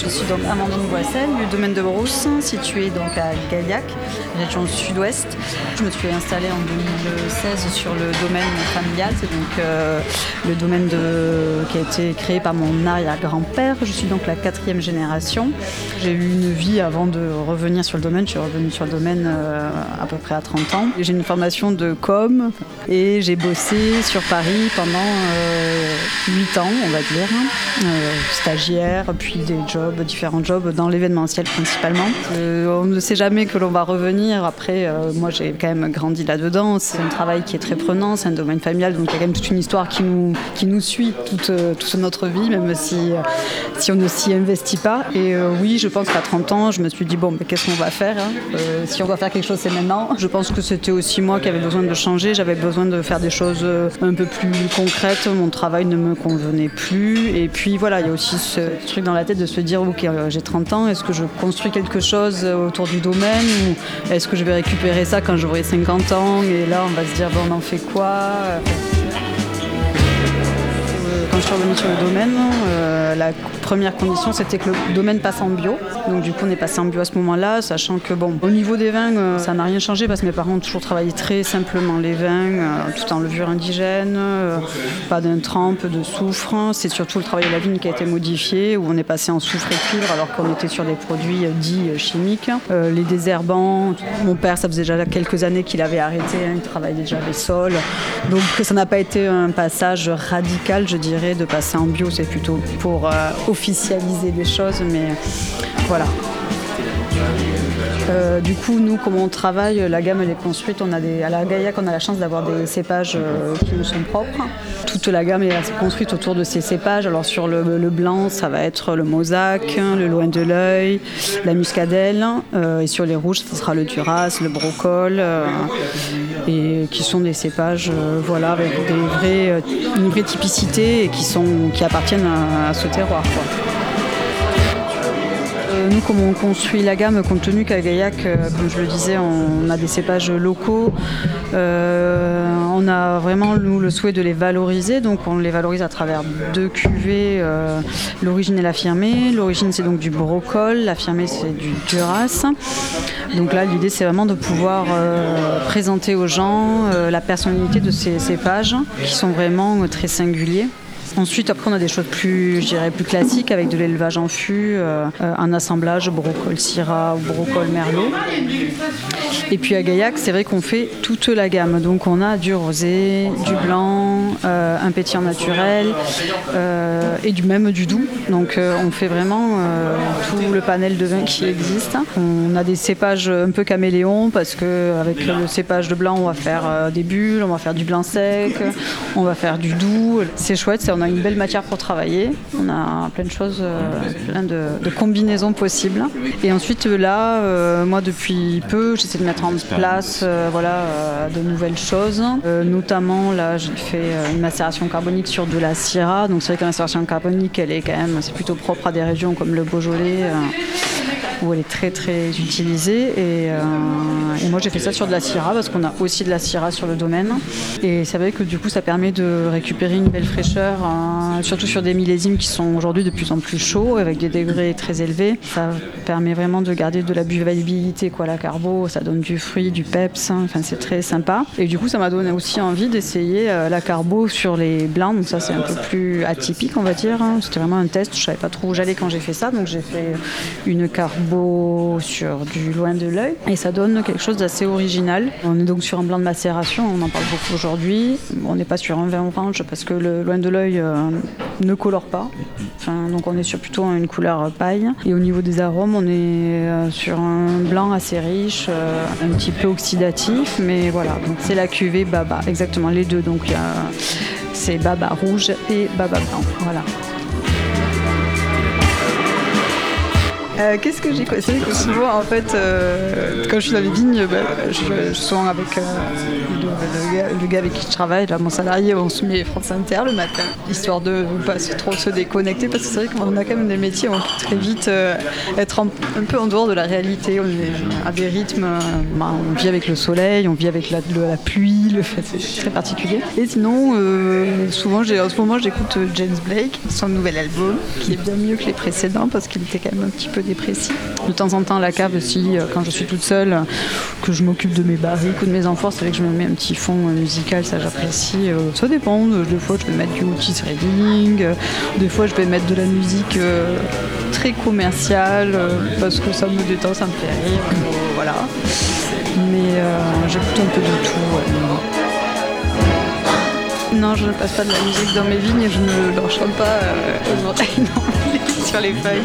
Je suis donc Amandine Boissel du domaine de Brousse, situé donc à Gaillac, région sud-ouest. Je me suis installée en 2016 sur le domaine familial, c'est donc euh, le domaine qui a été créé par mon arrière-grand-père. Je suis donc la quatrième génération. J'ai eu une vie avant de revenir sur le domaine. Je suis revenue sur le domaine euh, à peu près à 30 ans. J'ai une formation de com et j'ai bossé sur Paris pendant 8 euh, ans, on va dire, stagiaire, puis des jobs, différents jobs dans l'événementiel principalement. on ne sait jamais que l'on va revenir. Après, moi j'ai quand même grandi là-dedans. C'est un travail qui est très prenant, c'est un domaine familial, donc il y a quand même toute une histoire qui nous, qui nous suit toute, toute notre vie, même si, si on ne s'y investit pas. Et euh, oui, je pense qu'à 30 ans, je me suis dit, bon, mais qu'est-ce qu'on va faire hein? Euh, Si on doit faire quelque chose, c'est maintenant. Je pense que c'était aussi moi qui avais besoin de changer, j'avais besoin de faire des choses euh, un peu plus concrètes, mon travail ne me convenait plus. Et puis voilà, il y a aussi ce truc dans la tête de se dire, ok, j'ai 30 ans, est-ce que je construis quelque chose autour du domaine ou est-ce que je vais récupérer ça quand j'aurai 50 ans Et là, on va se dire, on en fait quoi? Suis revenue sur le domaine, euh, la première condition c'était que le domaine passe en bio. Donc du coup on est passé en bio à ce moment-là, sachant que bon, au niveau des vins, euh, ça n'a rien changé parce que mes parents ont toujours travaillé très simplement les vins, euh, tout en levure indigène, pas d'intrempe, de soufre. C'est surtout le travail de la vigne qui a été modifié, où on est passé en soufre et cuivre alors qu'on était sur des produits dits chimiques. les désherbants, mon père ça faisait déjà quelques années qu'il avait arrêté, hein, il travaillait déjà les sols. Donc ça n'a pas été un passage radical je dirais de passer en bio, c'est plutôt pour euh, officialiser des choses, mais voilà. Euh, du coup, nous, comment on travaille, la gamme elle est construite. On a à la Gaillac, on a la chance d'avoir des cépages euh, qui nous sont propres. Toute la gamme est construite autour de ces cépages. Alors sur le, blanc, ça va être le mosaque, le loin de l'œil, la muscadelle. et sur les rouges, ce sera le duras, le brocol et qui sont des cépages euh, voilà, avec des euh, une vraie typicité et qui, sont, qui appartiennent à, ce terroir. Euh, nous, comment on construit la gamme, compte tenu qu'à Gaillac, comme je le disais, on a des cépages locaux, on a vraiment nous, le souhait de les valoriser, donc on les valorise à travers deux cuvées, l'origine et l'affirmée. L'origine c'est donc du brocol, l'affirmée c'est du duras. Donc là, l'idée, c'est vraiment de pouvoir euh, présenter aux gens euh, la personnalité de ces, pages qui sont vraiment euh, très singuliers. Ensuite, après, on a des choses plus, je plus classiques avec de l'élevage en fût, un assemblage brocol syrah ou brocol merlot. Et puis à Gaillac, c'est vrai qu'on fait toute la gamme. Donc on a du rosé, du blanc, un pétillant naturel et du même du doux. Donc on fait vraiment tout le panel de vins qui existe. On a des cépages un peu caméléons parce qu'avec le cépage de blanc, on va faire euh, des bulles, on va faire du blanc sec, on va faire du doux. C'est chouette, on a une belle matière pour travailler. On a plein de choses, euh, plein de, combinaisons possibles. Et ensuite là, euh, moi depuis peu, j'essaie de mettre en place voilà, de nouvelles choses. notamment là, j'ai fait une macération carbonique sur de la syrah. Donc c'est vrai que la macération carbonique, elle est quand même, c'est plutôt propre à des régions comme le Beaujolais où elle est très très utilisée. Euh, et, moi j'ai fait ça sur de la Syrah parce qu'on a aussi de la Syrah sur le domaine. Et c'est vrai que du coup ça permet de récupérer une belle fraîcheur, hein, surtout sur des millésimes qui sont aujourd'hui de plus en plus chauds avec des degrés très élevés. Ça permet vraiment de garder de la buvabilité quoi, la carbo, ça donne du fruit, du peps, hein. enfin c'est très sympa. Et du coup ça m'a donné aussi envie d'essayer euh, la carbo sur les blancs, donc ça c'est un peu plus atypique on va dire. Hein. C'était vraiment un test, je savais pas trop où j'allais quand j'ai fait ça, donc j'ai fait une carbo sur du loin de l'œil et ça donne quelque chose d'assez original. On est donc sur un blanc de macération, on en parle beaucoup aujourd'hui. On n'est pas sur un vin orange parce que le loin de l'œil euh, ne colore pas. Donc on est sur plutôt une couleur paille. Et au niveau des arômes, on est euh, sur un blanc assez riche, euh, un petit peu oxydatif, mais voilà. C'est la cuvée Baba, exactement les deux. Donc c'est Baba rouge et Baba blanc. Voilà. Euh, qu'est-ce que j'ai C'est que souvent, en fait, euh, quand je suis dans les vignes, bah, je, suis souvent avec euh, le, gars, avec qui je travaille, mon salarié, on se met France Inter le matin, histoire de ne pas trop se déconnecter, parce que c'est vrai qu'on a quand même des métiers, on peut très vite être un peu en dehors de la réalité. On est à des rythmes, bah, on vit avec le soleil, on vit avec la, la pluie, le fait, c'est très particulier. Et sinon, souvent, en ce moment, j'écoute James Blake, son nouvel album, qui est bien mieux que les précédents, parce qu'il était quand même un petit peu dépressif. De temps en temps, la cave aussi, euh, quand je suis toute seule, que je m'occupe de mes barriques ou de mes enfants, c'est vrai que je me mets un petit fond euh, musical, ça j'apprécie. Euh, ça dépend, des fois je vais mettre du Otis Reading, des fois je vais mettre de la musique très commerciale, parce que ça me détend, ça me fait rire, voilà. Mais j'écoute un peu de tout. Non, je ne passe pas de la musique dans mes vignes et je ne leur chante pas euh, sur les feuilles.